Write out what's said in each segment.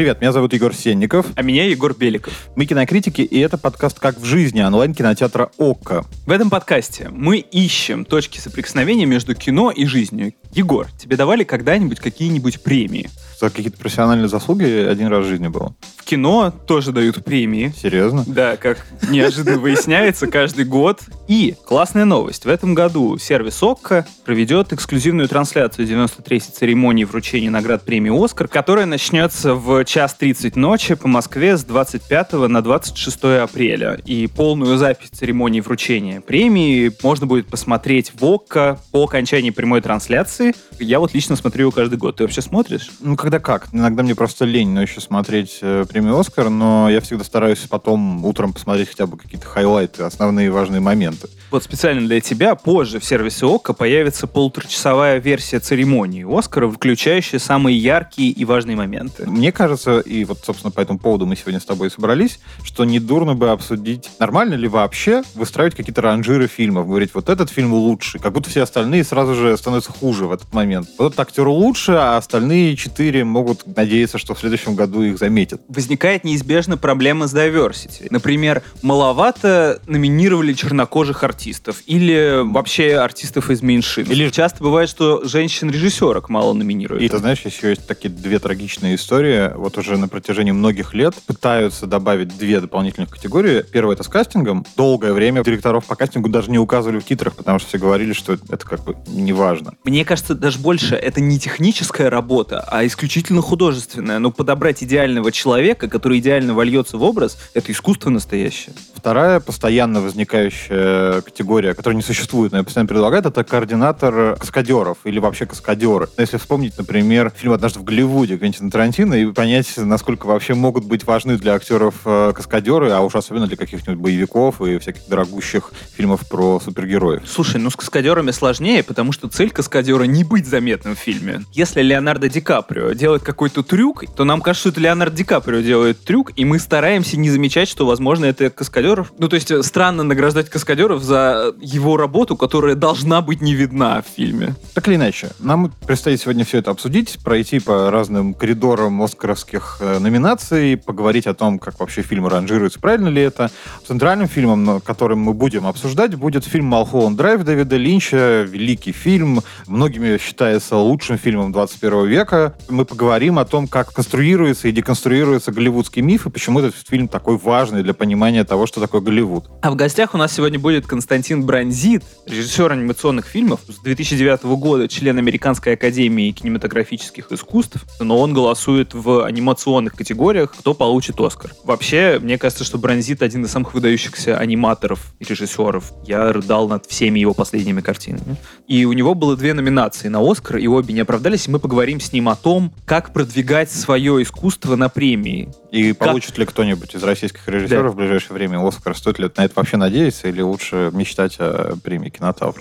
Привет, меня зовут Егор Сенников. А меня Егор Беликов. Мы кинокритики, и это подкаст «Как в жизни» онлайн-кинотеатра ОККО. В этом подкасте мы ищем точки соприкосновения между кино и жизнью. Егор, тебе давали когда-нибудь какие-нибудь премии? За какие-то профессиональные заслуги один раз в жизни было. В кино тоже дают премии. Серьезно? Да, как неожиданно выясняется каждый год. И классная новость. В этом году сервис ОККО проведет эксклюзивную трансляцию 93-й церемонии вручения наград премии «Оскар», которая начнется в час 30 ночи по Москве с 25 на 26 апреля. И полную запись церемонии вручения премии можно будет посмотреть в ОККО по окончании прямой трансляции. Я вот лично смотрю ее каждый год. Ты вообще смотришь? Ну, когда как. Иногда мне просто лень но еще смотреть э, премию «Оскар», но я всегда стараюсь потом утром посмотреть хотя бы какие-то хайлайты, основные важные моменты. Вот специально для тебя позже в сервисе ОККО появится полуторачасовая версия церемонии «Оскара», включающая самые яркие и важные моменты. Мне кажется, и вот, собственно, по этому поводу мы сегодня с тобой собрались, что недурно бы обсудить, нормально ли вообще выстраивать какие-то ранжиры фильмов, говорить, вот этот фильм лучше, как будто все остальные сразу же становятся хуже в этот момент. Вот этот актер лучше, а остальные четыре могут надеяться, что в следующем году их заметят. Возникает неизбежно проблема с diversity. Например, маловато номинировали чернокожих артистов или вообще артистов из меньшин. Или часто бывает, что женщин-режиссерок мало номинируют. И ты знаешь, еще есть такие две трагичные истории. Вот уже на протяжении многих лет пытаются добавить две дополнительных категории. Первое это с кастингом. Долгое время директоров по кастингу даже не указывали в титрах, потому что все говорили, что это как бы не важно. Мне кажется, даже больше это не техническая работа, а исключительно художественная. Но подобрать идеального человека, который идеально вольется в образ, это искусство настоящее. Вторая постоянно возникающая категория, которая не существует, но я постоянно предлагаю, это координатор каскадеров или вообще каскадеры. Если вспомнить, например, фильм «Однажды в Голливуде» Квентина Тарантино и понять, насколько вообще могут быть важны для актеров э, каскадеры, а уж особенно для каких-нибудь боевиков и всяких дорогущих фильмов про супергероев. Слушай, ну с каскадерами сложнее, потому что цель каскадера не быть заметным в фильме. Если Леонардо Ди Каприо делает какой-то трюк, то нам кажется, что это Леонардо Ди Каприо делает трюк, и мы стараемся не замечать, что, возможно, это каскадер. Ну, то есть э, странно награждать каскадеров за его работу, которая должна быть не видна в фильме. Так или иначе, нам предстоит сегодня все это обсудить, пройти по разным коридорам оскаровских э, номинаций, поговорить о том, как вообще фильмы ранжируются, правильно ли это. Центральным фильмом, которым мы будем обсуждать, будет фильм «Малхолланд Драйв» Дэвида Линча, великий фильм, многими считается лучшим фильмом 21 века. Мы поговорим о том, как конструируется и деконструируется голливудский миф, и почему этот фильм такой важный для понимания того, что такое Голливуд. А в гостях у нас сегодня будет Константин Бронзит, режиссер анимационных фильмов с 2009 года, член Американской академии кинематографических искусств, но он голосует в анимационных категориях, кто получит Оскар. Вообще, мне кажется, что Бронзит один из самых выдающихся аниматоров и режиссеров. Я рыдал над всеми его последними картинами. И у него было две номинации на Оскар, и обе не оправдались, и мы поговорим с ним о том, как продвигать свое искусство на премии. И как... получит ли кто-нибудь из российских режиссеров да. в ближайшее время Оскар? Стоит ли на это вообще надеяться, или лучше мечтать о премии Кинотавр?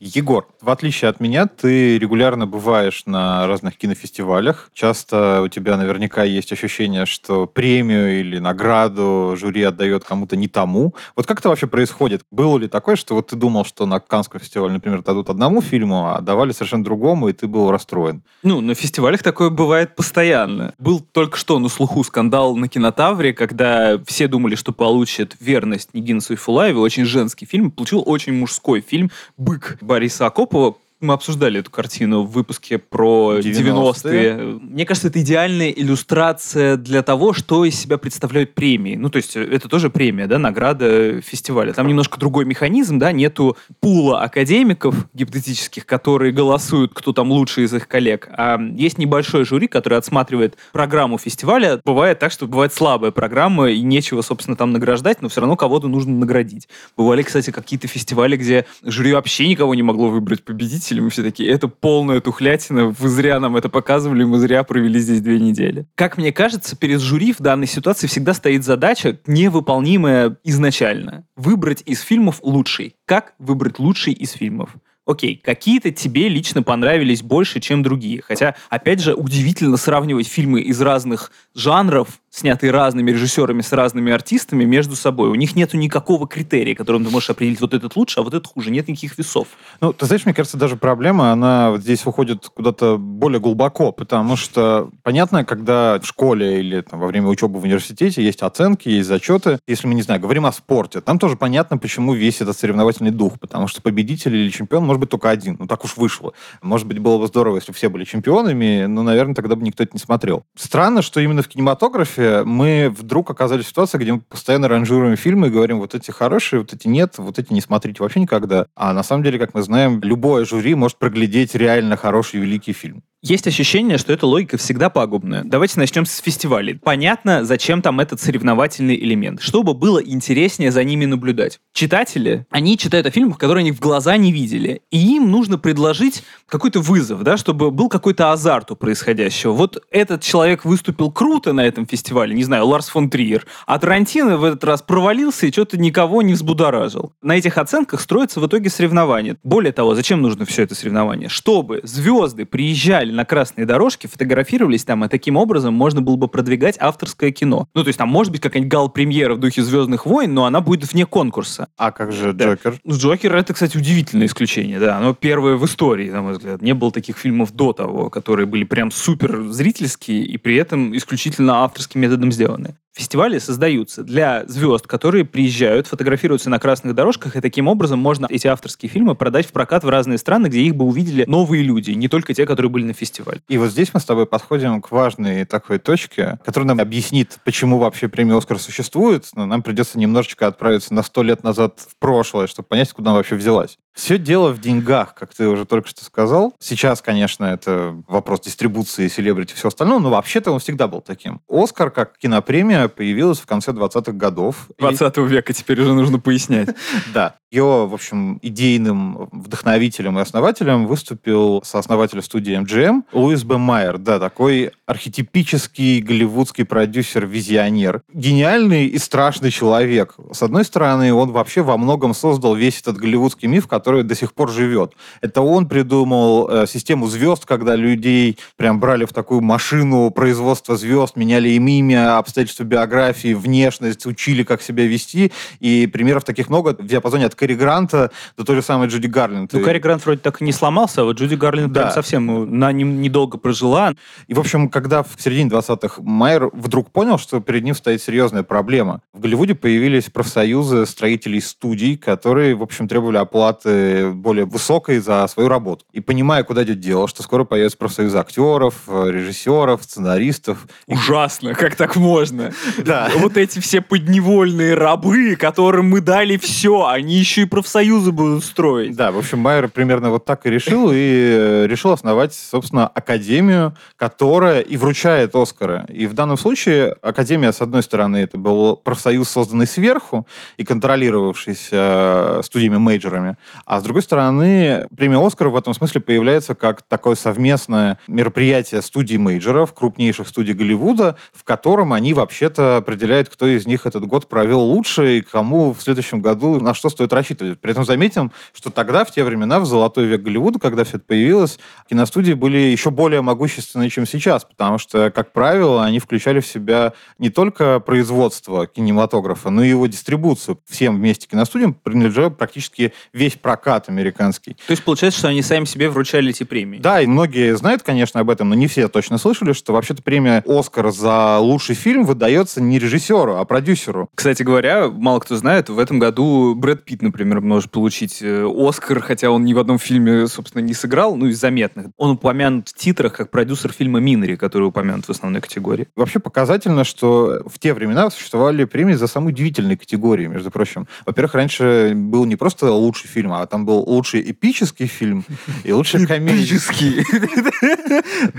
Егор, в отличие от меня, ты регулярно бываешь на разных кинофестивалях. Часто у тебя наверняка есть ощущение, что премию или награду жюри отдает кому-то не тому. Вот как это вообще происходит? Было ли такое, что вот ты думал, что на Каннском фестивале, например, дадут одному фильму, а давали совершенно другому, и ты был расстроен? Ну, на фестивалях такое бывает постоянно. Был только что на слуху скандал на кинотавре, когда все думали, что получит «Верность» Нигинцу и Фулаеву, очень женский фильм, получил очень мужской фильм «Бык» Бориса Акопова мы обсуждали эту картину в выпуске про 90-е. 90-е. Мне кажется, это идеальная иллюстрация для того, что из себя представляют премии. Ну, то есть это тоже премия, да, награда фестиваля. Там немножко другой механизм, да, нету пула академиков гипотетических, которые голосуют, кто там лучше из их коллег, а есть небольшой жюри, который отсматривает программу фестиваля. Бывает так, что бывает слабая программа, и нечего, собственно, там награждать, но все равно кого-то нужно наградить. Бывали, кстати, какие-то фестивали, где жюри вообще никого не могло выбрать победителя, зрители, мы все такие, это полная тухлятина, вы зря нам это показывали, мы зря провели здесь две недели. Как мне кажется, перед жюри в данной ситуации всегда стоит задача, невыполнимая изначально. Выбрать из фильмов лучший. Как выбрать лучший из фильмов? Окей, какие-то тебе лично понравились больше, чем другие. Хотя, опять же, удивительно сравнивать фильмы из разных жанров снятые разными режиссерами с разными артистами между собой. У них нету никакого критерия, которым ты можешь определить, вот этот лучше, а вот этот хуже. Нет никаких весов. Ну, ты знаешь, мне кажется, даже проблема, она здесь уходит куда-то более глубоко, потому что, понятно, когда в школе или там, во время учебы в университете есть оценки, есть зачеты, если мы, не знаю, говорим о спорте, там тоже понятно, почему весь этот соревновательный дух, потому что победитель или чемпион может быть только один. Ну, так уж вышло. Может быть, было бы здорово, если все были чемпионами, но, наверное, тогда бы никто это не смотрел. Странно, что именно в кинематографе мы вдруг оказались в ситуации, где мы постоянно ранжируем фильмы и говорим, вот эти хорошие, вот эти нет, вот эти не смотрите вообще никогда. А на самом деле, как мы знаем, любое жюри может проглядеть реально хороший великий фильм. Есть ощущение, что эта логика всегда пагубная. Давайте начнем с фестивалей. Понятно, зачем там этот соревновательный элемент. Чтобы было интереснее за ними наблюдать. Читатели, они читают о фильмах, которые они в глаза не видели. И им нужно предложить какой-то вызов, да, чтобы был какой-то азарт у происходящего. Вот этот человек выступил круто на этом фестивале, не знаю, Ларс фон Триер, а Тарантино в этот раз провалился и что-то никого не взбудоражил. На этих оценках строится в итоге соревнование. Более того, зачем нужно все это соревнование? Чтобы звезды приезжали на красные дорожки, фотографировались там, и таким образом можно было бы продвигать авторское кино. Ну, то есть там может быть какая-нибудь гал-премьера в духе «Звездных войн», но она будет вне конкурса. А как же да. Джокер? Ну, Джокер — это, кстати, удивительное исключение, да. Оно первое в истории, на мой взгляд. Не было таких фильмов до того, которые были прям супер зрительские и при этом исключительно авторским методом сделаны. Фестивали создаются для звезд, которые приезжают, фотографируются на красных дорожках, и таким образом можно эти авторские фильмы продать в прокат в разные страны, где их бы увидели новые люди, не только те, которые были на фестивале. И вот здесь мы с тобой подходим к важной такой точке, которая нам объяснит, почему вообще премия «Оскар» существует, но нам придется немножечко отправиться на сто лет назад в прошлое, чтобы понять, куда она вообще взялась. Все дело в деньгах, как ты уже только что сказал. Сейчас, конечно, это вопрос дистрибуции, селебрити и все остальное, но вообще-то он всегда был таким. «Оскар» как кинопремия появилась в конце 20-х годов. 20 и... века теперь уже нужно пояснять. Да. Ее, в общем, идейным вдохновителем и основателем выступил сооснователь студии MGM Луис Б. Майер. Да, такой архетипический голливудский продюсер-визионер. Гениальный и страшный человек. С одной стороны, он вообще во многом создал весь этот голливудский миф, который до сих пор живет. Это он придумал э, систему звезд, когда людей прям брали в такую машину производства звезд, меняли им имя, обстоятельства биографии, внешность, учили, как себя вести. И примеров таких много в диапазоне от Кэрри Гранта до той же самой Джуди Гарлинд. Ну, Кэрри Грант вроде так и не сломался, а вот Джуди Гарлинд да. прям совсем ну, на ним недолго прожила. И, в общем, когда в середине 20-х Майер вдруг понял, что перед ним стоит серьезная проблема. В Голливуде появились профсоюзы строителей студий, которые, в общем, требовали оплаты более высокой за свою работу. И понимая, куда идет дело, что скоро появятся профсоюзы актеров, режиссеров, сценаристов. Ужасно, как так можно? Да. Вот эти все подневольные рабы, которым мы дали все, они еще и профсоюзы будут строить. Да, в общем, Майер примерно вот так и решил, и э, решил основать, собственно, академию, которая и вручает Оскары. И в данном случае академия, с одной стороны, это был профсоюз, созданный сверху и контролировавшийся э, студиями-мейджорами, а с другой стороны, премия Оскар в этом смысле появляется как такое совместное мероприятие студий-мейджоров, крупнейших студий Голливуда, в котором они вообще-то определяет, кто из них этот год провел лучше и кому в следующем году на что стоит рассчитывать. При этом заметим, что тогда, в те времена, в золотой век Голливуда, когда все это появилось, киностудии были еще более могущественные, чем сейчас, потому что, как правило, они включали в себя не только производство кинематографа, но и его дистрибуцию. Всем вместе киностудиям принадлежал практически весь прокат американский. То есть получается, что они сами себе вручали эти премии? Да, и многие знают, конечно, об этом, но не все точно слышали, что вообще-то премия «Оскар» за лучший фильм выдается не режиссеру, а продюсеру. Кстати говоря, мало кто знает, в этом году Брэд Питт, например, может получить э, Оскар, хотя он ни в одном фильме, собственно, не сыграл, ну, из заметных. Он упомянут в титрах как продюсер фильма «Минри», который упомянут в основной категории. Вообще показательно, что в те времена существовали премии за самые удивительные категории, между прочим. Во-первых, раньше был не просто лучший фильм, а там был лучший эпический фильм и лучший комедий. Эпический.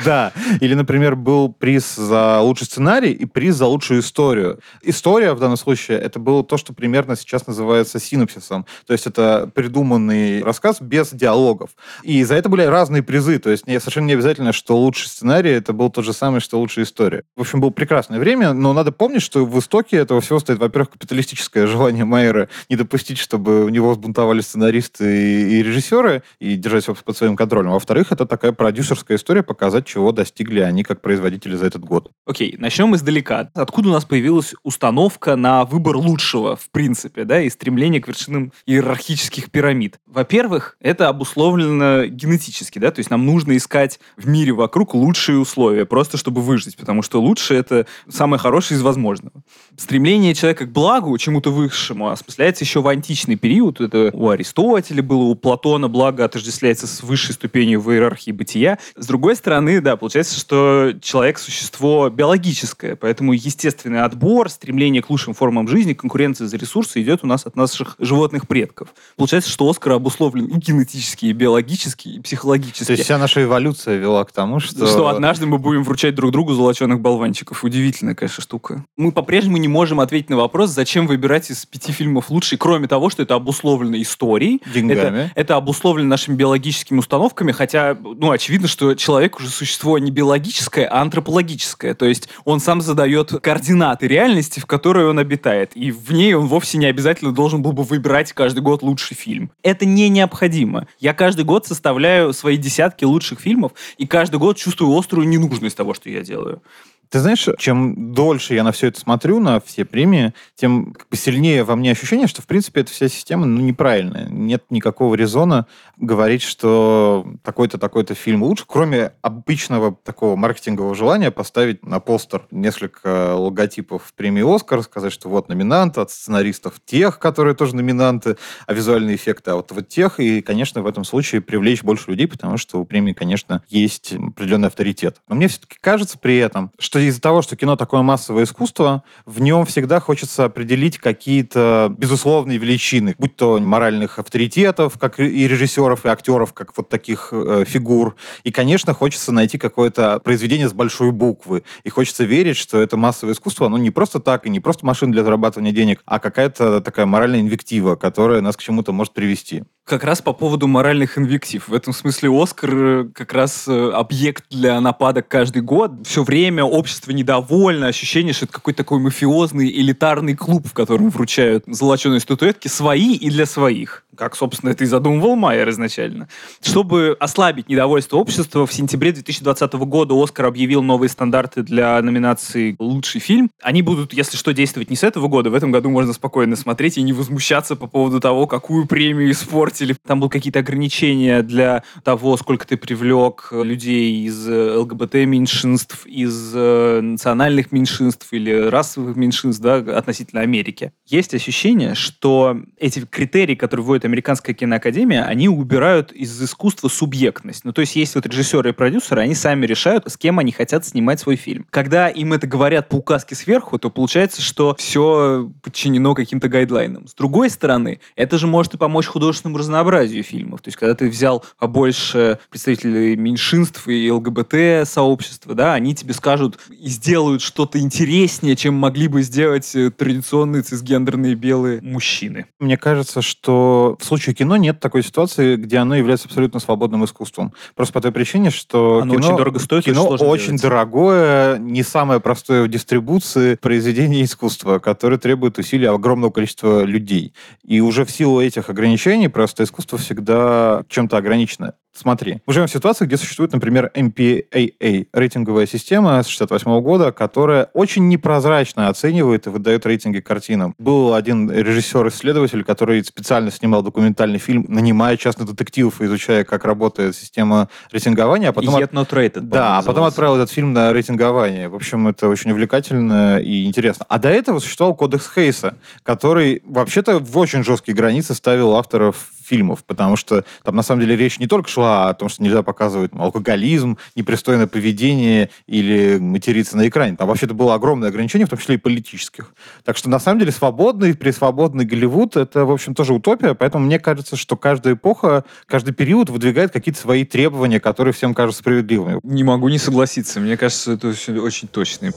Да. Или, например, был приз за лучший сценарий и приз за лучшую историю. История в данном случае это было то, что примерно сейчас называется синопсисом. То есть это придуманный рассказ без диалогов. И за это были разные призы. То есть совершенно не обязательно, что лучший сценарий это был тот же самый, что лучшая история. В общем, было прекрасное время, но надо помнить, что в истоке этого всего стоит, во-первых, капиталистическое желание Майера не допустить, чтобы у него сбунтовали сценаристы сценаристы и режиссеры и держать все под своим контролем. Во-вторых, это такая продюсерская история, показать, чего достигли они как производители за этот год. Окей, начнем издалека. Откуда у нас появилась установка на выбор лучшего, в принципе, да, и стремление к вершинам иерархических пирамид? Во-первых, это обусловлено генетически, да, то есть нам нужно искать в мире вокруг лучшие условия, просто чтобы выжить, потому что лучше это самое хорошее из возможного. Стремление человека к благу, чему-то высшему, осмысляется еще в античный период. Это у Аристотеля было, у Платона благо отождествляется с высшей ступенью в иерархии бытия. С другой стороны, да, получается, что человек — существо биологическое, поэтому естественный отбор, стремление к лучшим формам жизни, конкуренция за ресурсы идет у нас от наших животных предков. Получается, что Оскар обусловлен и генетически, и биологически, и психологически. То есть вся наша эволюция вела к тому, что... Что однажды мы будем вручать друг другу золоченых болванчиков. Удивительная, конечно, штука. Мы по-прежнему не можем ответить на вопрос, зачем выбирать из пяти фильмов лучший, кроме того, что это обусловлено историей. Деньгами. Это, это обусловлено нашими биологическими установками, хотя, ну, очевидно, что человек уже существо не биологическое, а антропологическое. То есть он сам задает координаты реальности, в которой он обитает. И в ней он вовсе не обязательно должен был бы выбирать каждый год лучший фильм. Это не необходимо. Я каждый год составляю свои десятки лучших фильмов, и каждый год чувствую острую ненужность того, что я делаю. Ты знаешь, чем дольше я на все это смотрю, на все премии, тем как бы сильнее во мне ощущение, что, в принципе, эта вся система ну, неправильная. Нет никакого резона говорить, что такой-то, такой-то фильм лучше, кроме обычного такого маркетингового желания поставить на постер несколько логотипов премии «Оскар», сказать, что вот номинанты от сценаристов тех, которые тоже номинанты, а визуальные эффекты, а вот, вот тех. И, конечно, в этом случае привлечь больше людей, потому что у премии, конечно, есть определенный авторитет. Но мне все-таки кажется при этом, что что из-за того, что кино такое массовое искусство, в нем всегда хочется определить какие-то безусловные величины, будь то моральных авторитетов, как и режиссеров, и актеров, как вот таких э, фигур. И, конечно, хочется найти какое-то произведение с большой буквы. И хочется верить, что это массовое искусство, оно не просто так, и не просто машина для зарабатывания денег, а какая-то такая моральная инвектива, которая нас к чему-то может привести как раз по поводу моральных инвектив. В этом смысле Оскар как раз э, объект для нападок каждый год. Все время общество недовольно, ощущение, что это какой-то такой мафиозный элитарный клуб, в котором вручают золоченые статуэтки свои и для своих как, собственно, это и задумывал Майер изначально. Чтобы ослабить недовольство общества, в сентябре 2020 года Оскар объявил новые стандарты для номинации «Лучший фильм». Они будут, если что, действовать не с этого года. В этом году можно спокойно смотреть и не возмущаться по поводу того, какую премию испортили. Там были какие-то ограничения для того, сколько ты привлек людей из ЛГБТ-меньшинств, из э, национальных меньшинств или расовых меньшинств да, относительно Америки. Есть ощущение, что эти критерии, которые вводят американская киноакадемия, они убирают из искусства субъектность. Ну, то есть есть вот режиссеры и продюсеры, они сами решают, с кем они хотят снимать свой фильм. Когда им это говорят по указке сверху, то получается, что все подчинено каким-то гайдлайнам. С другой стороны, это же может и помочь художественному разнообразию фильмов. То есть, когда ты взял побольше представителей меньшинств и ЛГБТ-сообщества, да, они тебе скажут и сделают что-то интереснее, чем могли бы сделать э, традиционные цисгендерные белые мужчины. Мне кажется, что в случае кино нет такой ситуации, где оно является абсолютно свободным искусством. Просто по той причине, что оно кино, очень дорого стоит, кино очень делать. дорогое, не самое простое в дистрибуции произведение искусства, которое требует усилий огромного количества людей. И уже в силу этих ограничений просто искусство всегда чем-то ограничено. Смотри, мы живем в ситуации, где существует, например, MPAA, рейтинговая система с 68 года, которая очень непрозрачно оценивает и выдает рейтинги картинам. Был один режиссер-исследователь, который специально снимал документальный фильм, нанимая частных детективов, изучая, как работает система рейтингования. А потом Yet not rated, да, а потом отправил этот фильм на рейтингование. В общем, это очень увлекательно и интересно. А до этого существовал кодекс Хейса, который вообще-то в очень жесткие границы ставил авторов фильмов, потому что там на самом деле речь не только шла о том, что нельзя показывать алкоголизм, непристойное поведение или материться на экране. Там вообще-то было огромное ограничение, в том числе и политических. Так что на самом деле свободный, пресвободный Голливуд — это, в общем, тоже утопия, поэтому мне кажется, что каждая эпоха, каждый период выдвигает какие-то свои требования, которые всем кажутся справедливыми. Не могу не согласиться. Мне кажется, это очень точно.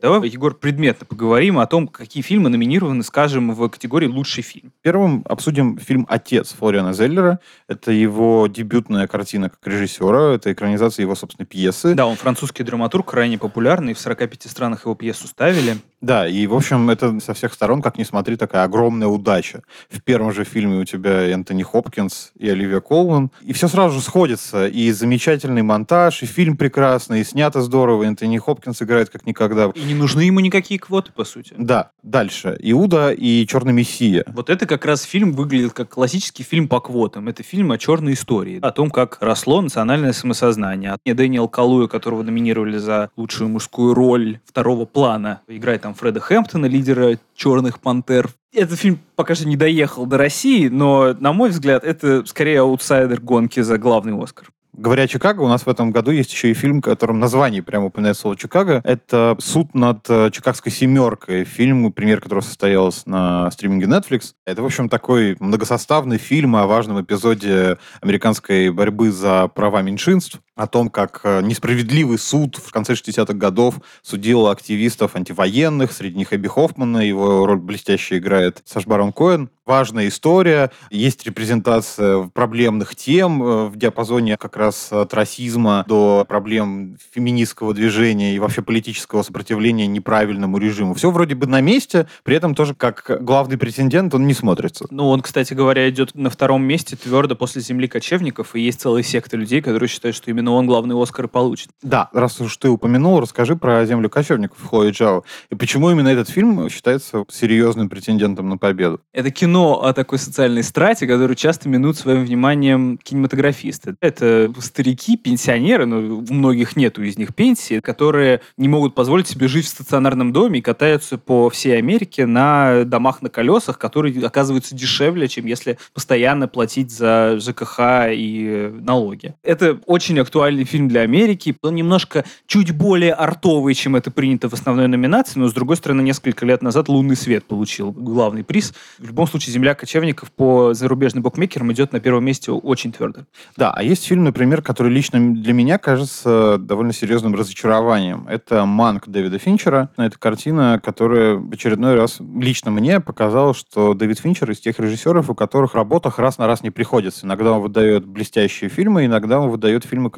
Давай, Егор, предметно поговорим о том, какие фильмы номинированы, скажем, в категории «Лучший фильм». Первым обсудим фильм «Отец» Флориана Зеллера. Это его дебютная картина как режиссера, это экранизация его собственной пьесы. Да, он французский драматург, крайне популярный, в 45 странах его пьесу ставили. Да, и, в общем, это со всех сторон, как ни смотри, такая огромная удача. В первом же фильме у тебя Энтони Хопкинс и Оливия Колман. И все сразу же сходится. И замечательный монтаж, и фильм прекрасный, и снято здорово. Энтони Хопкинс играет как никогда. И не нужны ему никакие квоты, по сути. Да, дальше. Иуда и Черный Мессия. Вот это как раз фильм выглядит как классический фильм по квотам. Это фильм о черной истории, о том, как росло национальное самосознание. И Дэниел Калуя, которого номинировали за лучшую мужскую роль второго плана, играет там Фреда Хэмптона, лидера «Черных пантер». Этот фильм пока что не доехал до России, но, на мой взгляд, это скорее аутсайдер гонки за главный Оскар. Говоря о Чикаго, у нас в этом году есть еще и фильм, в котором название прямо упоминает слово Чикаго. Это «Суд над э, Чикагской семеркой». Фильм, премьера которого состоялся на стриминге Netflix. Это, в общем, такой многосоставный фильм о важном эпизоде американской борьбы за права меньшинств о том, как э, несправедливый суд в конце 60-х годов судил активистов антивоенных, среди них Эбби Хоффмана, его роль блестяще играет Саш Барон Коэн. Важная история, есть репрезентация проблемных тем э, в диапазоне как раз от расизма до проблем феминистского движения и вообще политического сопротивления неправильному режиму. Все вроде бы на месте, при этом тоже как главный претендент он не смотрится. Ну, он, кстати говоря, идет на втором месте твердо после «Земли кочевников», и есть целая секта людей, которые считают, что именно он главный Оскар получит. Да, раз уж ты упомянул, расскажи про «Землю кочевников» Хлои Джао. И почему именно этот фильм считается серьезным претендентом на победу? Это кино о такой социальной страте, которую часто минут своим вниманием кинематографисты. Это старики, пенсионеры, но у многих нету из них пенсии, которые не могут позволить себе жить в стационарном доме и катаются по всей Америке на домах на колесах, которые оказываются дешевле, чем если постоянно платить за ЖКХ и налоги. Это очень актуальный фильм для Америки. Он немножко чуть более артовый, чем это принято в основной номинации, но, с другой стороны, несколько лет назад «Лунный свет» получил главный приз. В любом случае, «Земля кочевников» по зарубежным букмекерам идет на первом месте очень твердо. Да, а есть фильм, например, который лично для меня кажется довольно серьезным разочарованием. Это «Манк» Дэвида Финчера. Это картина, которая в очередной раз лично мне показала, что Дэвид Финчер из тех режиссеров, у которых работах раз на раз не приходится. Иногда он выдает блестящие фильмы, иногда он выдает фильмы,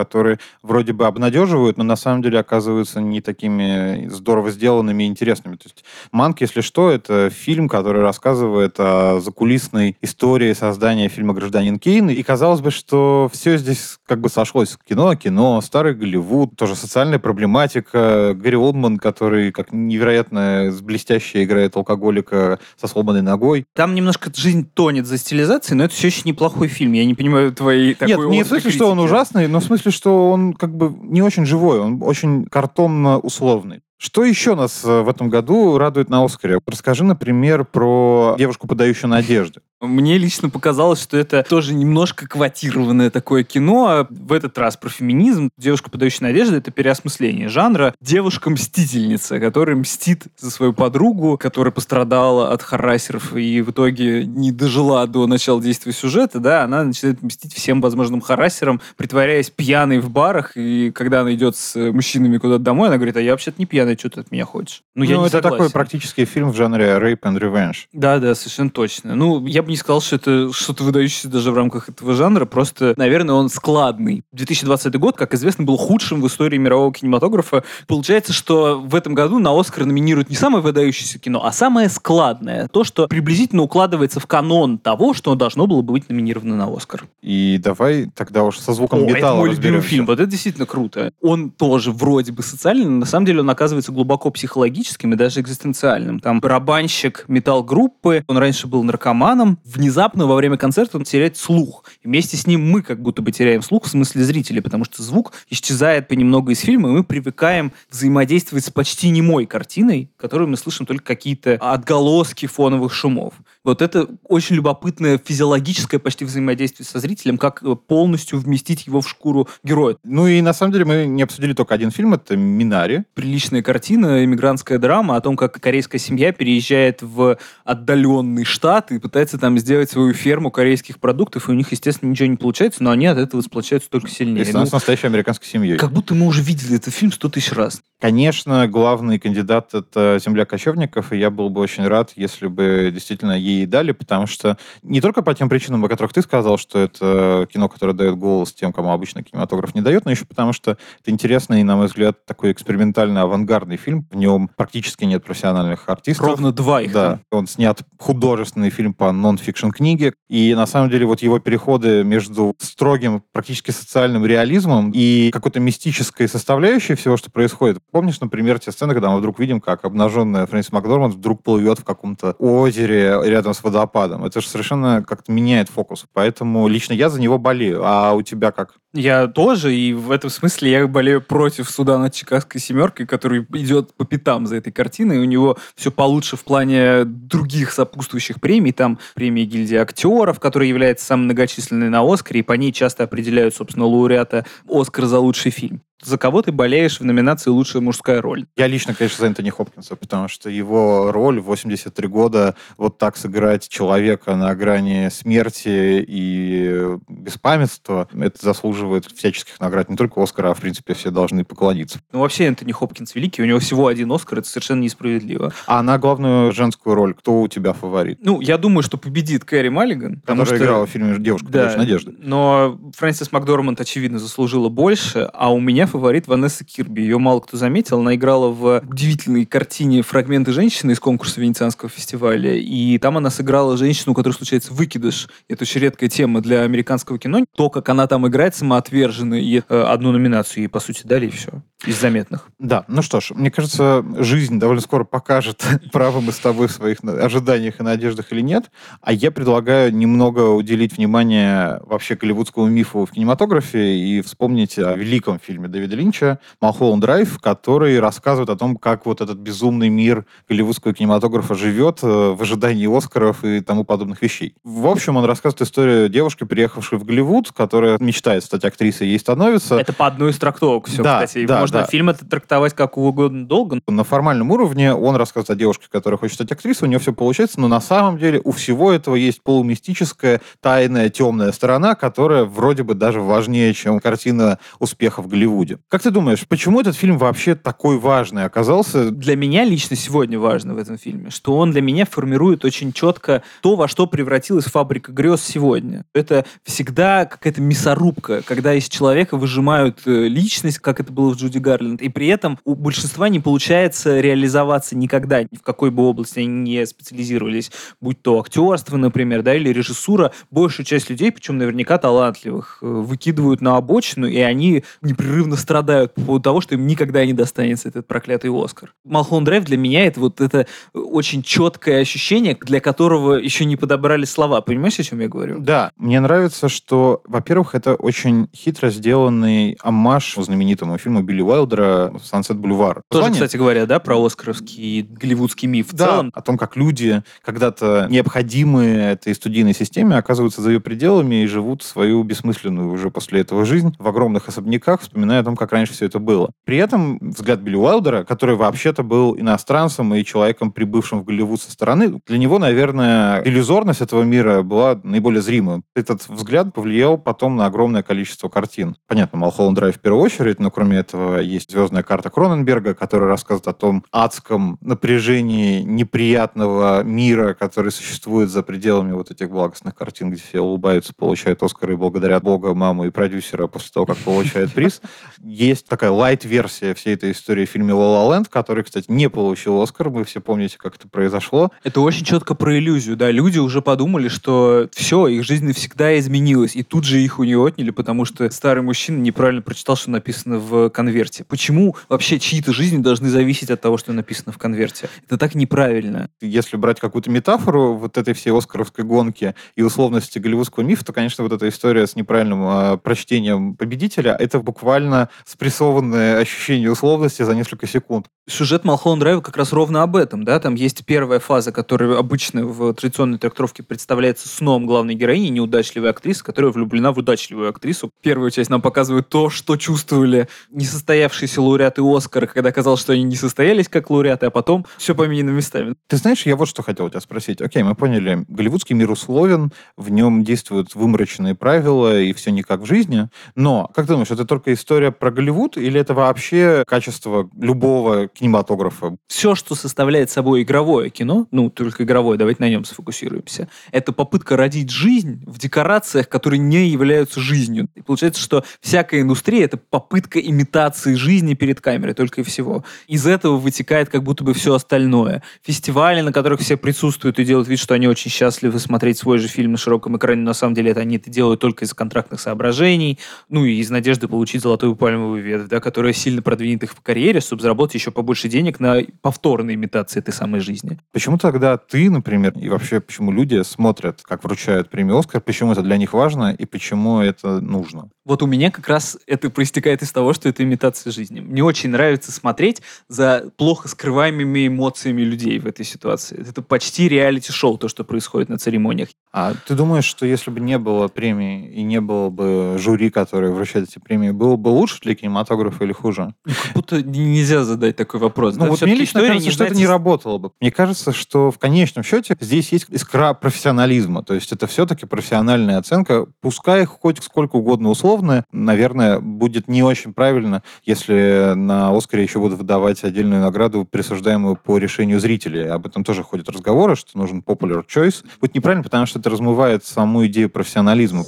вроде бы обнадеживают, но на самом деле оказываются не такими здорово сделанными и интересными. То есть «Манк», если что, это фильм, который рассказывает о закулисной истории создания фильма «Гражданин Кейн». И казалось бы, что все здесь как бы сошлось. Кино, кино, старый Голливуд, тоже социальная проблематика. Гэри Олдман, который как невероятно блестяще играет алкоголика со сломанной ногой. Там немножко жизнь тонет за стилизацией, но это все еще неплохой фильм. Я не понимаю твоей такой Нет, не в смысле, что он ужасный, но в смысле, что он как бы не очень живой, он очень картонно-условный. Что еще нас э, в этом году радует на Оскаре? Расскажи, например, про девушку, подающую надежды. Мне лично показалось, что это тоже немножко квотированное такое кино. А в этот раз про феминизм. «Девушка, подающая надежды» — это переосмысление жанра. Девушка-мстительница, которая мстит за свою подругу, которая пострадала от харасеров и в итоге не дожила до начала действия сюжета, да, она начинает мстить всем возможным харасерам, притворяясь пьяной в барах, и когда она идет с мужчинами куда-то домой, она говорит, а я вообще-то не пьяная, что ты от меня хочешь? Ну, я ну это согласен. такой практический фильм в жанре rape and revenge. Да, да, совершенно точно. Ну, я бы не сказал, что это что-то выдающееся даже в рамках этого жанра, просто, наверное, он складный. 2020 год, как известно, был худшим в истории мирового кинематографа. Получается, что в этом году на Оскар номинируют не самое выдающееся кино, а самое складное. То, что приблизительно укладывается в канон того, что должно было быть номинировано на Оскар. И давай тогда уж со звуком О, металла это мой любимый фильм. Вот это действительно круто. Он тоже вроде бы социальный, но на самом деле он оказывается глубоко психологическим и даже экзистенциальным. Там барабанщик металл-группы, он раньше был наркоманом, внезапно во время концерта он теряет слух. И вместе с ним мы как будто бы теряем слух в смысле зрителей, потому что звук исчезает понемногу из фильма, и мы привыкаем взаимодействовать с почти немой картиной, которую мы слышим только какие-то отголоски фоновых шумов. Вот это очень любопытное физиологическое почти взаимодействие со зрителем, как полностью вместить его в шкуру героя. Ну и на самом деле мы не обсудили только один фильм, это «Минари». Приличная картина, иммигрантская драма о том, как корейская семья переезжает в отдаленный штат и пытается там сделать свою ферму корейских продуктов, и у них, естественно, ничего не получается, но они от этого сплочаются только сильнее. И ну, с настоящей американской семьей. Как будто мы уже видели этот фильм сто тысяч раз. Конечно, главный кандидат — это «Земля кочевников», и я был бы очень рад, если бы действительно ей дали, потому что не только по тем причинам, о которых ты сказал, что это кино, которое дает голос тем, кому обычно кинематограф не дает, но еще потому что это интересный и, на мой взгляд, такой экспериментально-авангардный фильм. В нем практически нет профессиональных артистов. Ровно два их. Да. Он снят художественный фильм по нон-фикшн книге, и на самом деле вот его переходы между строгим, практически социальным реализмом и какой-то мистической составляющей всего, что происходит. Помнишь, например, те сцены, когда мы вдруг видим, как обнаженная Фрэнсис Макдорманд вдруг плывет в каком-то озере рядом с водопадом. Это же совершенно как-то меняет фокус. Поэтому лично я за него болею. А у тебя как? Я тоже, и в этом смысле я болею против суда над Чикагской семеркой, который идет по пятам за этой картиной. У него все получше в плане других сопутствующих премий. Там премия гильдии актеров, которая является самой многочисленной на Оскаре, и по ней часто определяют, собственно, лауреата Оскар за лучший фильм за кого ты болеешь в номинации «Лучшая мужская роль»? Я лично, конечно, за Энтони Хопкинса, потому что его роль в 83 года вот так сыграть человека на грани смерти и беспамятства, это заслуживает всяческих наград. Не только Оскара, а в принципе все должны поклониться. Ну вообще Энтони Хопкинс великий, у него всего один Оскар, это совершенно несправедливо. А на главную женскую роль кто у тебя фаворит? Ну, я думаю, что победит Кэрри Маллиган. Которая что... играла в фильме «Девушка, да, надежды». Но Фрэнсис Макдорманд, очевидно, заслужила больше, а у меня фаворит Ванесса Кирби. Ее мало кто заметил. Она играла в удивительной картине «Фрагменты женщины» из конкурса Венецианского фестиваля. И там она сыграла женщину, у которой случается выкидыш. Это очень редкая тема для американского кино. То, как она там играет, самоотверженно. И э, одну номинацию ей, по сути, дали, и все. Из заметных. Да, ну что ж, мне кажется, жизнь довольно скоро покажет, правы мы с тобой в своих ожиданиях и надеждах или нет. А я предлагаю немного уделить внимание вообще голливудскому мифу в кинематографе и вспомнить о великом фильме Дэвида Линча «Малхолланд Драйв», который рассказывает о том, как вот этот безумный мир голливудского кинематографа живет э, в ожидании Оскаров и тому подобных вещей. В общем, он рассказывает историю девушки, приехавшей в Голливуд, которая мечтает стать актрисой, ей становится. Это по одной из трактовок все, да, кстати. Да, Можно да. фильм это трактовать как угодно долго. На формальном уровне он рассказывает о девушке, которая хочет стать актрисой, у нее все получается, но на самом деле у всего этого есть полумистическая, тайная, темная сторона, которая вроде бы даже важнее, чем картина успеха в Голливуде. Как ты думаешь, почему этот фильм вообще такой важный оказался? Для меня лично сегодня важно в этом фильме, что он для меня формирует очень четко то, во что превратилась фабрика грез сегодня. Это всегда какая-то мясорубка, когда из человека выжимают э, личность, как это было в Джуди Гарленд, и при этом у большинства не получается реализоваться никогда, ни в какой бы области они не специализировались, будь то актерство, например, да, или режиссура. Большую часть людей, причем наверняка талантливых, э, выкидывают на обочину, и они непрерывно страдают по поводу того, что им никогда не достанется этот проклятый Оскар. Малхон Драйв для меня это вот это очень четкое ощущение, для которого еще не подобрали слова. Понимаешь, о чем я говорю? Да. Мне нравится, что, во-первых, это очень хитро сделанный аммаж знаменитому фильму Билли Уайлдера «Сансет Бульвар». Тоже, Название... кстати говоря, да, про оскаровский голливудский миф в да, целом. о том, как люди, когда-то необходимые этой студийной системе, оказываются за ее пределами и живут свою бессмысленную уже после этого жизнь в огромных особняках, вспоминая о том, как раньше все это было. При этом взгляд Билли Уайлдера, который вообще-то был иностранцем и человеком, прибывшим в Голливуд со стороны, для него, наверное, иллюзорность этого мира была наиболее зримой. Этот взгляд повлиял потом на огромное количество картин. Понятно, Малхолланд Драйв в первую очередь, но кроме этого есть «Звездная карта Кроненберга», которая рассказывает о том адском напряжении неприятного мира, который существует за пределами вот этих благостных картин, где все улыбаются, получают Оскары и благодарят Бога, маму и продюсера после того, как получают приз. Есть такая лайт-версия всей этой истории в фильме «Ла Ла Ленд», который, кстати, не получил Оскар. Вы все помните, как это произошло. Это очень четко про иллюзию, да. Люди уже подумали, что все, их жизнь навсегда изменилась, и тут же их у нее отняли, потому что старый мужчина неправильно прочитал, что написано в конверте. Почему вообще чьи-то жизни должны зависеть от того, что написано в конверте? Это так неправильно. Если брать какую-то метафору вот этой всей оскаровской гонки и условности голливудского мифа, то, конечно, вот эта история с неправильным э, прочтением победителя, это буквально спрессованное ощущение условности за несколько секунд. Сюжет Малхолланд Драйва как раз ровно об этом, да, там есть первая фаза, которая обычно в традиционной трактовке представляется сном главной героини, неудачливой актрисы, которая влюблена в удачливую актрису. Первую часть нам показывает то, что чувствовали несостоятельные состоявшиеся лауреаты Оскара, когда казалось, что они не состоялись как лауреаты, а потом все поменяно местами. Ты знаешь, я вот что хотел тебя спросить. Окей, мы поняли, голливудский мир условен, в нем действуют вымороченные правила, и все не как в жизни. Но, как ты думаешь, это только история про Голливуд, или это вообще качество любого кинематографа? Все, что составляет собой игровое кино, ну, только игровое, давайте на нем сфокусируемся, это попытка родить жизнь в декорациях, которые не являются жизнью. И получается, что всякая индустрия — это попытка имитации жизни перед камерой, только и всего. Из этого вытекает как будто бы все остальное. Фестивали, на которых все присутствуют и делают вид, что они очень счастливы смотреть свой же фильм на широком экране, на самом деле это они это делают только из контрактных соображений, ну и из надежды получить золотую пальмовую ветвь, да, которая сильно продвинет их в карьере, чтобы заработать еще побольше денег на повторной имитации этой самой жизни. Почему тогда ты, например, и вообще почему люди смотрят, как вручают премию «Оскар», почему это для них важно и почему это нужно? Вот у меня как раз это проистекает из того, что это имитация жизни. Мне очень нравится смотреть за плохо скрываемыми эмоциями людей в этой ситуации. Это почти реалити-шоу, то, что происходит на церемониях. А ты думаешь, что если бы не было премии и не было бы жюри, которое вручает эти премии, было бы лучше для кинематографа или хуже? Ну, как будто нельзя задать такой вопрос. Ну, да? вот мне лично кажется, не что это не работало бы. Мне кажется, что в конечном счете здесь есть искра профессионализма. То есть это все-таки профессиональная оценка. Пускай хоть сколько угодно условно, условное, наверное, будет не очень правильно, если на Оскаре еще будут выдавать отдельную награду, присуждаемую по решению зрителей. Об этом тоже ходят разговоры, что нужен popular choice. Будет неправильно, потому что это размывает саму идею профессионализма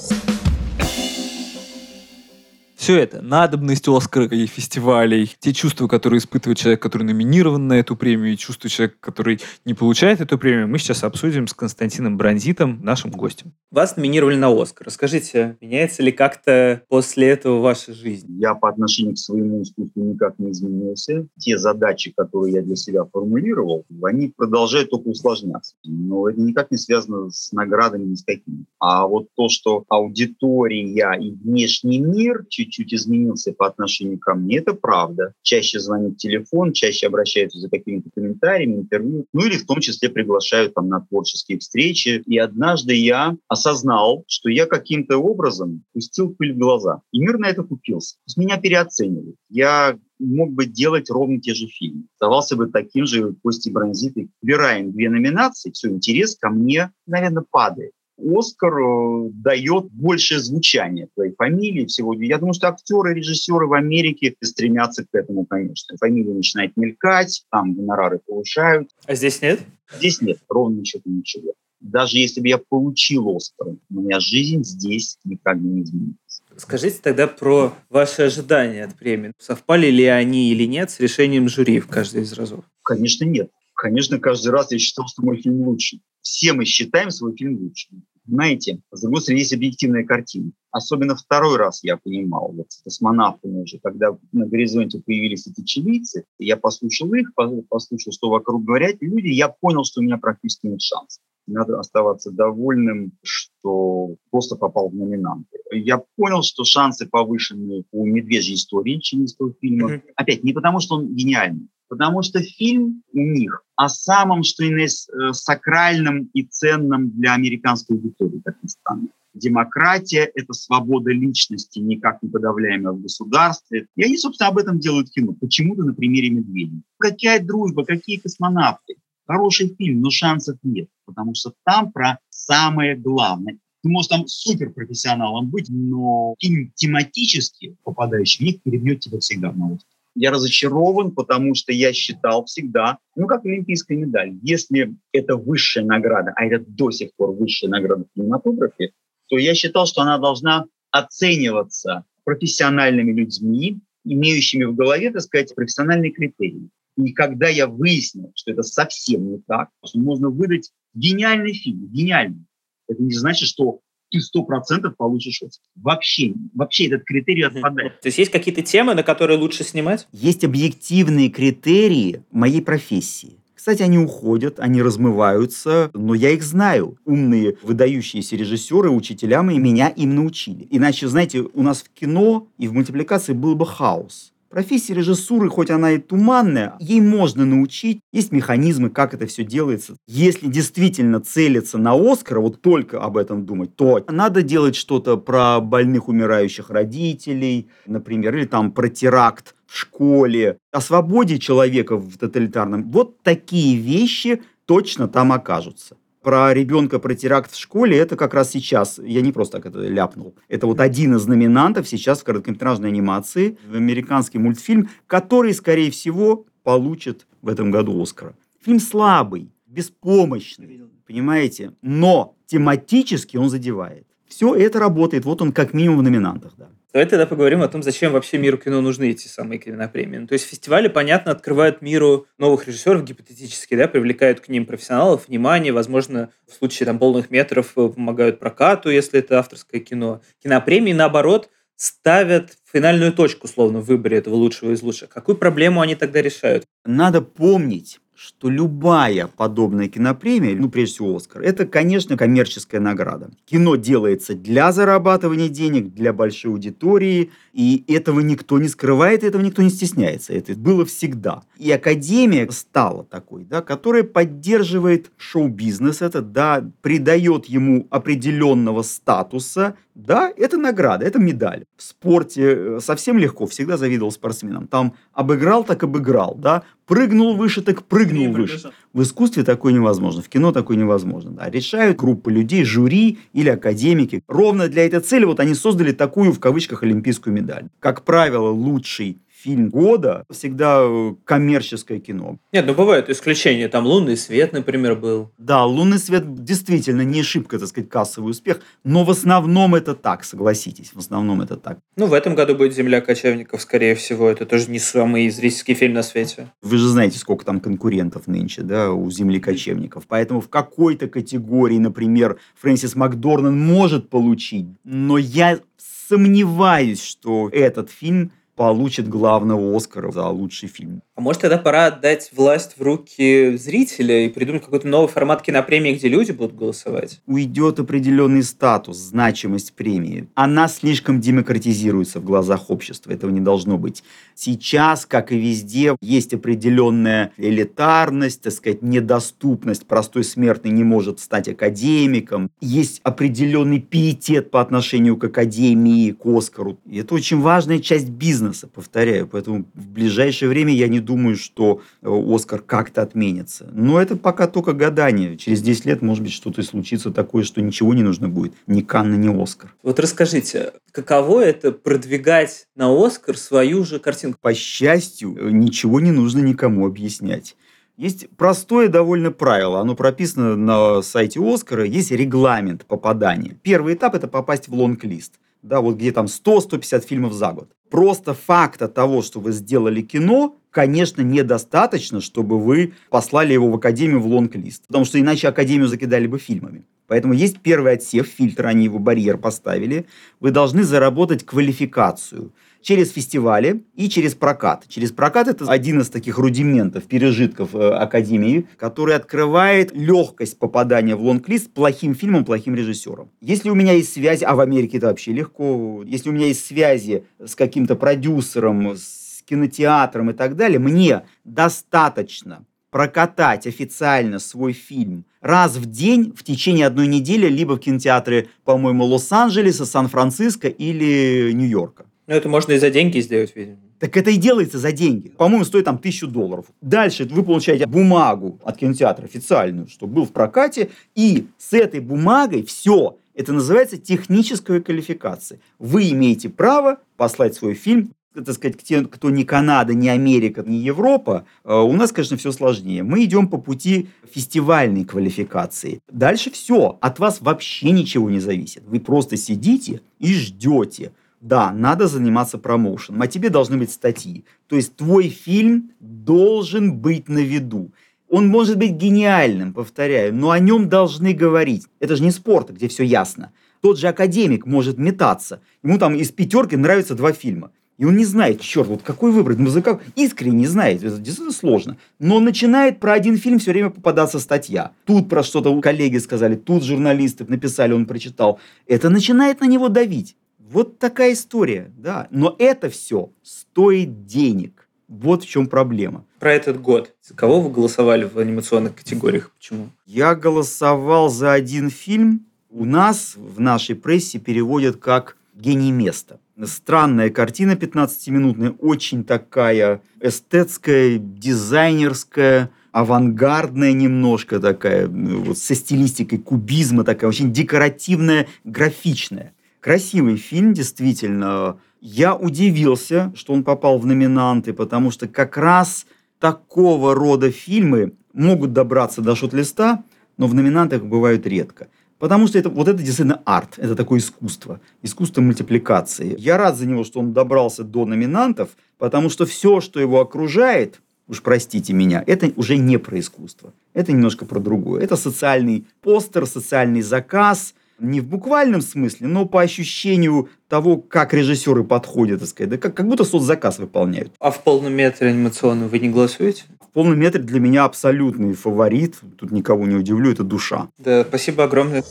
все это, надобность Оскара и фестивалей, те чувства, которые испытывает человек, который номинирован на эту премию, и чувства человека, который не получает эту премию, мы сейчас обсудим с Константином Бронзитом, нашим гостем. Вас номинировали на Оскар. Расскажите, меняется ли как-то после этого ваша жизнь? Я по отношению к своему искусству никак не изменился. Те задачи, которые я для себя формулировал, они продолжают только усложняться. Но это никак не связано с наградами ни с какими. А вот то, что аудитория и внешний мир чуть чуть изменился по отношению ко мне, это правда. Чаще звонит телефон, чаще обращаются за какими-то комментариями, интервью, ну или в том числе приглашают там на творческие встречи. И однажды я осознал, что я каким-то образом пустил пыль в глаза. И мир на это купился. Меня переоценивают. Я мог бы делать ровно те же фильмы. Оставался бы таким же Кости Бронзит. Убираем две номинации, все, интерес ко мне, наверное, падает. Оскар э, дает большее звучание твоей фамилии всего. Я думаю, что актеры, режиссеры в Америке стремятся к этому, конечно. Фамилия начинает мелькать, там гонорары повышают. А здесь нет? Здесь нет, ровно ничего ничего. Даже если бы я получил Оскар, у меня жизнь здесь никак не изменится. Скажите тогда про ваши ожидания от премии. Совпали ли они или нет с решением жюри в каждый из разов? Конечно, нет. Конечно, каждый раз я считал, что мой фильм лучше. Все мы считаем свой фильм лучшим. Знаете, другой стороны, есть объективная картина. Особенно второй раз я понимал, вот с космонавтами уже, когда на горизонте появились эти чилийцы, я послушал их, послушал, что вокруг говорят люди, я понял, что у меня практически нет шансов. Надо оставаться довольным, что просто попал в номинанты. Я понял, что шансы повышены у «Медвежьей истории» чилийского фильма. Mm-hmm. Опять, не потому, что он гениальный, потому что фильм у них о самом, что и э, сакральном и ценном для американской аудитории, как ни странно. Демократия – это свобода личности, никак не подавляемая в государстве. И они, собственно, об этом делают кино. Почему-то на примере Медведя. Какая дружба, какие космонавты. Хороший фильм, но шансов нет, потому что там про самое главное. Ты можешь там суперпрофессионалом быть, но фильм тематически попадающий в них перебьет тебя всегда на остров я разочарован, потому что я считал всегда, ну, как олимпийская медаль, если это высшая награда, а это до сих пор высшая награда в кинематографе, то я считал, что она должна оцениваться профессиональными людьми, имеющими в голове, так сказать, профессиональные критерии. И когда я выяснил, что это совсем не так, что можно выдать гениальный фильм, гениальный, это не значит, что ты сто процентов получишь Оскар. Вообще, вообще этот критерий отпадает. То есть есть какие-то темы, на которые лучше снимать? Есть объективные критерии моей профессии. Кстати, они уходят, они размываются, но я их знаю. Умные, выдающиеся режиссеры, учителя мои меня им научили. Иначе, знаете, у нас в кино и в мультипликации был бы хаос Профессия режиссуры, хоть она и туманная, ей можно научить. Есть механизмы, как это все делается. Если действительно целиться на Оскар, вот только об этом думать, то надо делать что-то про больных умирающих родителей, например, или там про теракт в школе, о свободе человека в тоталитарном. Вот такие вещи точно там окажутся про ребенка, про теракт в школе, это как раз сейчас, я не просто так это ляпнул, это вот один из номинантов сейчас в короткометражной анимации, в американский мультфильм, который, скорее всего, получит в этом году Оскара. Фильм слабый, беспомощный, понимаете, но тематически он задевает. Все это работает, вот он как минимум в номинантах, да. Давай тогда поговорим о том, зачем вообще миру кино нужны эти самые кинопремии. Ну, то есть фестивали, понятно, открывают миру новых режиссеров гипотетически, да, привлекают к ним профессионалов, внимание, возможно, в случае там полных метров э, помогают прокату, если это авторское кино. Кинопремии, наоборот, ставят финальную точку, условно, в выборе этого лучшего из лучших. Какую проблему они тогда решают? Надо помнить, что любая подобная кинопремия, ну, прежде всего Оскар, это, конечно, коммерческая награда. Кино делается для зарабатывания денег, для большой аудитории, и этого никто не скрывает, этого никто не стесняется. Это было всегда. И Академия стала такой, да, которая поддерживает шоу-бизнес, это, да, придает ему определенного статуса, да, это награда, это медаль. В спорте э, совсем легко, всегда завидовал спортсменам. Там обыграл, так обыграл, да, прыгнул выше, так прыгнул выше. В искусстве такое невозможно, в кино такое невозможно. Да. Решают группы людей, жюри или академики. Ровно для этой цели вот они создали такую, в кавычках, олимпийскую медаль. Как правило, лучший фильм года всегда э, коммерческое кино. Нет, ну бывают исключения. Там «Лунный свет», например, был. Да, «Лунный свет» действительно не шибко, так сказать, кассовый успех, но в основном это так, согласитесь, в основном это так. Ну, в этом году будет «Земля кочевников», скорее всего. Это тоже не самый зрительский фильм на свете. Вы же знаете, сколько там конкурентов нынче, да, у «Земли кочевников». Поэтому в какой-то категории, например, Фрэнсис Макдорнан может получить, но я сомневаюсь, что этот фильм – получит главного Оскара за лучший фильм. А может тогда пора отдать власть в руки зрителя и придумать какой-то новый формат кинопремии, где люди будут голосовать? Уйдет определенный статус, значимость премии. Она слишком демократизируется в глазах общества. Этого не должно быть. Сейчас, как и везде, есть определенная элитарность, так сказать, недоступность. Простой смертный не может стать академиком. Есть определенный пиетет по отношению к академии, к Оскару. И это очень важная часть бизнеса, повторяю. Поэтому в ближайшее время я не думаю, что э, Оскар как-то отменится. Но это пока только гадание. Через 10 лет, может быть, что-то и случится такое, что ничего не нужно будет. Ни Канна, ни Оскар. Вот расскажите, каково это продвигать на Оскар свою же картинку? По счастью, э, ничего не нужно никому объяснять. Есть простое довольно правило, оно прописано на сайте Оскара, есть регламент попадания. Первый этап – это попасть в лонг-лист, да, вот где там 100-150 фильмов за год. Просто факта того, что вы сделали кино, конечно, недостаточно, чтобы вы послали его в Академию в лонг-лист. Потому что иначе Академию закидали бы фильмами. Поэтому есть первый отсев, фильтр, они его барьер поставили. Вы должны заработать квалификацию через фестивали и через прокат. Через прокат это один из таких рудиментов, пережитков э, Академии, который открывает легкость попадания в лонг-лист плохим фильмом, плохим режиссером. Если у меня есть связи, а в Америке это вообще легко, если у меня есть связи с каким-то продюсером, с кинотеатром и так далее, мне достаточно прокатать официально свой фильм раз в день в течение одной недели, либо в кинотеатре, по-моему, Лос-Анджелеса, Сан-Франциско или Нью-Йорка. Ну, это можно и за деньги сделать, видимо. Так это и делается за деньги. По-моему, стоит там тысячу долларов. Дальше вы получаете бумагу от кинотеатра официальную, что был в прокате, и с этой бумагой все. Это называется техническая квалификация. Вы имеете право послать свой фильм так сказать, к тем, кто не Канада, не Америка, не Европа, э, у нас, конечно, все сложнее. Мы идем по пути фестивальной квалификации. Дальше все. От вас вообще ничего не зависит. Вы просто сидите и ждете. Да, надо заниматься промоушеном, а тебе должны быть статьи. То есть твой фильм должен быть на виду. Он может быть гениальным, повторяю, но о нем должны говорить. Это же не спорт, где все ясно. Тот же академик может метаться. Ему там из пятерки нравятся два фильма. И он не знает, черт, вот какой выбрать музыкант, искренне не знает, это действительно сложно. Но начинает про один фильм все время попадаться статья. Тут про что-то коллеги сказали, тут журналисты написали, он прочитал. Это начинает на него давить. Вот такая история, да. Но это все стоит денег. Вот в чем проблема. Про этот год. За кого вы голосовали в анимационных категориях? Почему? Я голосовал за один фильм. У нас в нашей прессе переводят как «Гений места». Странная картина 15-минутная, очень такая эстетская, дизайнерская, авангардная немножко такая, вот со стилистикой кубизма такая, очень декоративная, графичная. Красивый фильм, действительно. Я удивился, что он попал в номинанты, потому что как раз такого рода фильмы могут добраться до шот-листа, но в номинантах бывают редко. Потому что это, вот это действительно арт, это такое искусство, искусство мультипликации. Я рад за него, что он добрался до номинантов, потому что все, что его окружает, уж простите меня, это уже не про искусство. Это немножко про другое. Это социальный постер, социальный заказ, не в буквальном смысле, но по ощущению того, как режиссеры подходят, так сказать, да, как, как будто соцзаказ выполняют. А в полном метре анимационном вы не голосуете? полном метре для меня абсолютный фаворит. Тут никого не удивлю, это душа. Да, спасибо огромное.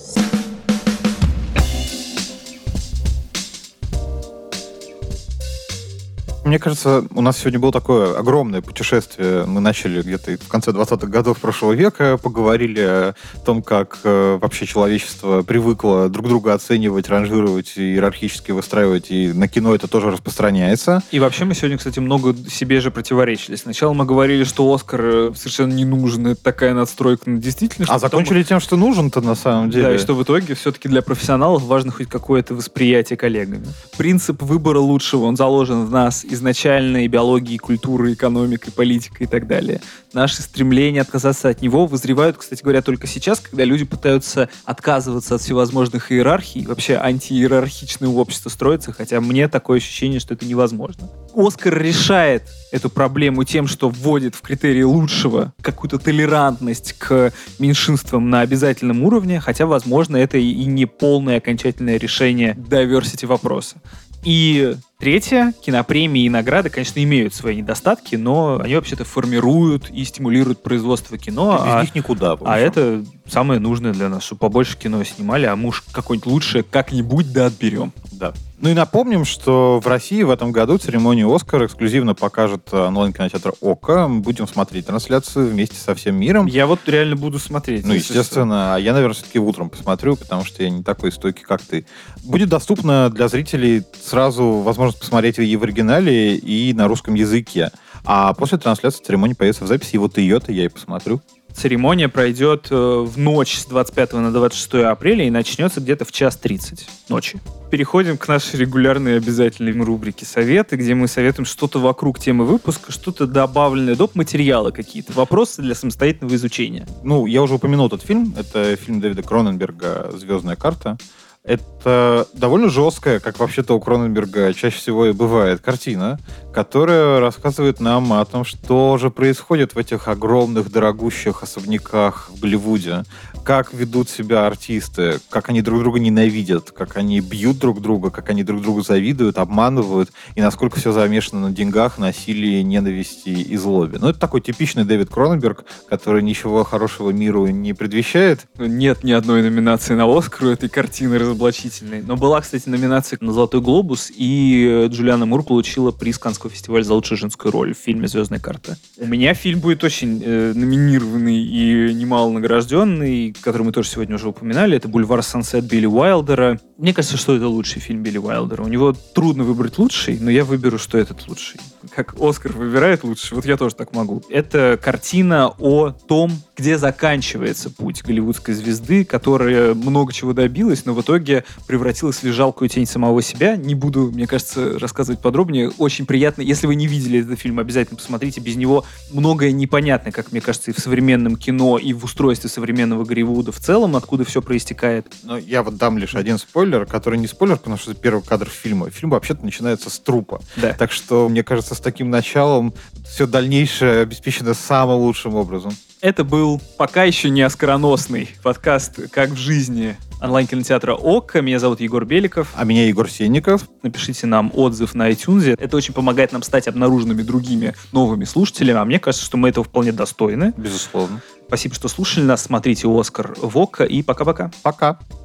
Мне кажется, у нас сегодня было такое огромное путешествие. Мы начали где-то в конце 20-х годов прошлого века, поговорили о том, как э, вообще человечество привыкло друг друга оценивать, ранжировать, иерархически выстраивать, и на кино это тоже распространяется. И вообще мы сегодня, кстати, много себе же противоречили. Сначала мы говорили, что Оскар э, совершенно не нужен, это такая надстройка на действительность. А закончили потом... тем, что нужен-то на самом деле. Да, и что в итоге все-таки для профессионалов важно хоть какое-то восприятие коллегами. Принцип выбора лучшего, он заложен в нас изначально и биологией, и культурой, экономикой, политикой и так далее. Наши стремления отказаться от него вызревают, кстати говоря, только сейчас, когда люди пытаются отказываться от всевозможных иерархий. Вообще антииерархичное общество строится, хотя мне такое ощущение, что это невозможно. Оскар решает эту проблему тем, что вводит в критерии лучшего какую-то толерантность к меньшинствам на обязательном уровне, хотя, возможно, это и не полное окончательное решение diversity вопроса. И третье, кинопремии и награды, конечно, имеют свои недостатки, но они вообще-то формируют и стимулируют производство кино. Без а, них никуда. А это самое нужное для нас, чтобы побольше кино снимали, а муж какой-нибудь лучшее как-нибудь да отберем. Да. Ну и напомним, что в России в этом году церемонию «Оскар» эксклюзивно покажет онлайн-кинотеатр ОККО. Будем смотреть трансляцию вместе со всем миром. Я вот реально буду смотреть. Ну, естественно. А я, наверное, все-таки утром посмотрю, потому что я не такой стойкий, как ты. Будет доступно для зрителей сразу возможность посмотреть ее в оригинале и на русском языке. А после трансляции церемонии появится в записи, и вот ее-то я и посмотрю. Церемония пройдет э, в ночь с 25 на 26 апреля и начнется где-то в час 30 ночи. Переходим к нашей регулярной обязательной рубрике «Советы», где мы советуем что-то вокруг темы выпуска, что-то добавленное, доп. материалы какие-то, вопросы для самостоятельного изучения. Ну, я уже упомянул этот фильм. Это фильм Дэвида Кроненберга «Звездная карта». Это довольно жесткая, как вообще-то у Кроненберга чаще всего и бывает, картина, которая рассказывает нам о том, что же происходит в этих огромных, дорогущих особняках в Голливуде, как ведут себя артисты, как они друг друга ненавидят, как они бьют друг друга, как они друг другу завидуют, обманывают, и насколько все замешано на деньгах, насилии, ненависти и злобе. Ну, это такой типичный Дэвид Кроненберг, который ничего хорошего миру не предвещает. Нет ни одной номинации на Оскар у этой картины разоблачительной. Но была, кстати, номинация на «Золотой глобус», и Джулиана Мур получила приз Канского фестиваля за лучшую женскую роль в фильме «Звездная карта». У меня фильм будет очень э, номинированный и немало награжденный, который мы тоже сегодня уже упоминали, это «Бульвар Сансет» Билли Уайлдера. Мне кажется, что это лучший фильм Билли Уайлдера. У него трудно выбрать лучший, но я выберу, что этот лучший. Как Оскар выбирает лучший, вот я тоже так могу. Это картина о том, где заканчивается путь голливудской звезды, которая много чего добилась, но в итоге превратилась в жалкую тень самого себя. Не буду, мне кажется, рассказывать подробнее. Очень приятно. Если вы не видели этот фильм, обязательно посмотрите. Без него многое непонятно, как мне кажется, и в современном кино, и в устройстве современного Голливуда в целом, откуда все проистекает. Но я вот дам лишь один спойлер, который не спойлер, потому что это первый кадр фильма. Фильм вообще-то начинается с трупа. Да. Так что, мне кажется, с таким началом все дальнейшее обеспечено самым лучшим образом. Это был пока еще не оскароносный подкаст «Как в жизни» онлайн-кинотеатра ОККО. Меня зовут Егор Беликов. А меня Егор Сенников. Напишите нам отзыв на iTunes. Это очень помогает нам стать обнаруженными другими новыми слушателями. А мне кажется, что мы этого вполне достойны. Безусловно. Спасибо, что слушали нас. Смотрите «Оскар» в ОККО. И пока-пока. Пока. -пока. пока.